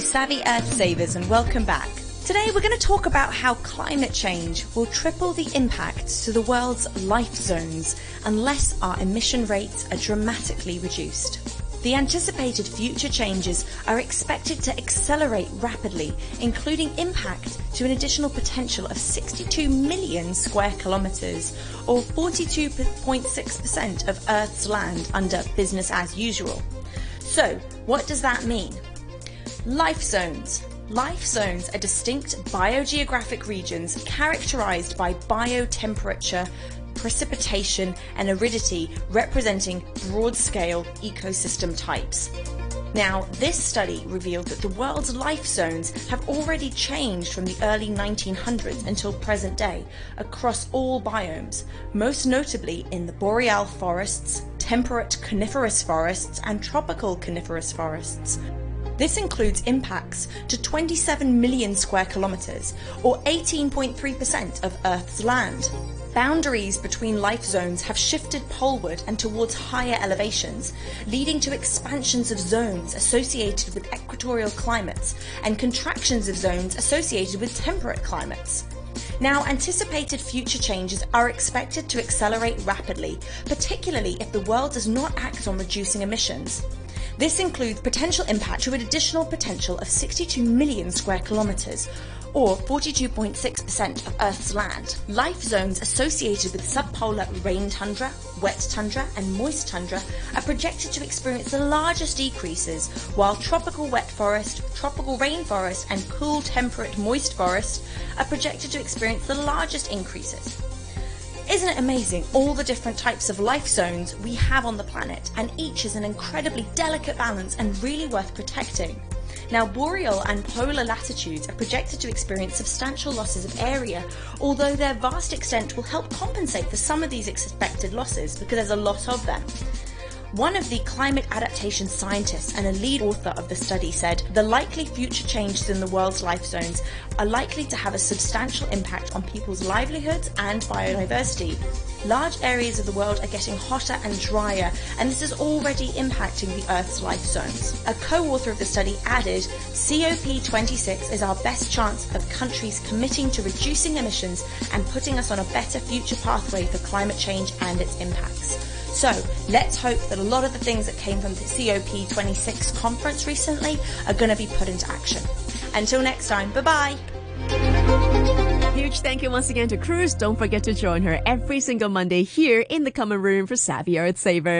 Savvy Earth Savers, and welcome back. Today we're going to talk about how climate change will triple the impacts to the world's life zones unless our emission rates are dramatically reduced. The anticipated future changes are expected to accelerate rapidly, including impact to an additional potential of 62 million square kilometres, or 42.6% of Earth's land under business as usual. So, what does that mean? Life zones. Life zones are distinct biogeographic regions characterized by biotemperature, precipitation, and aridity representing broad scale ecosystem types. Now, this study revealed that the world's life zones have already changed from the early 1900s until present day across all biomes, most notably in the boreal forests, temperate coniferous forests, and tropical coniferous forests. This includes impacts to 27 million square kilometres, or 18.3% of Earth's land. Boundaries between life zones have shifted poleward and towards higher elevations, leading to expansions of zones associated with equatorial climates and contractions of zones associated with temperate climates. Now, anticipated future changes are expected to accelerate rapidly, particularly if the world does not act on reducing emissions. This includes potential impact to an additional potential of 62 million square kilometres, or 42.6% of Earth's land. Life zones associated with subpolar rain tundra, wet tundra, and moist tundra are projected to experience the largest decreases, while tropical wet forest, tropical rainforest, and cool temperate moist forest are projected to experience the largest increases. Isn't it amazing all the different types of life zones we have on the planet, and each is an incredibly delicate balance and really worth protecting? Now, boreal and polar latitudes are projected to experience substantial losses of area, although their vast extent will help compensate for some of these expected losses because there's a lot of them. One of the climate adaptation scientists and a lead author of the study said the likely future changes in the world's life zones are likely to have a substantial impact on people's livelihoods and biodiversity. Large areas of the world are getting hotter and drier, and this is already impacting the Earth's life zones. A co-author of the study added, COP26 is our best chance of countries committing to reducing emissions and putting us on a better future pathway for climate change and its impacts. So let's hope that a lot of the things that came from the COP26 conference recently are going to be put into action. Until next time, bye bye. Huge thank you once again to Cruz. Don't forget to join her every single Monday here in the common room for Savvy Earth Savers.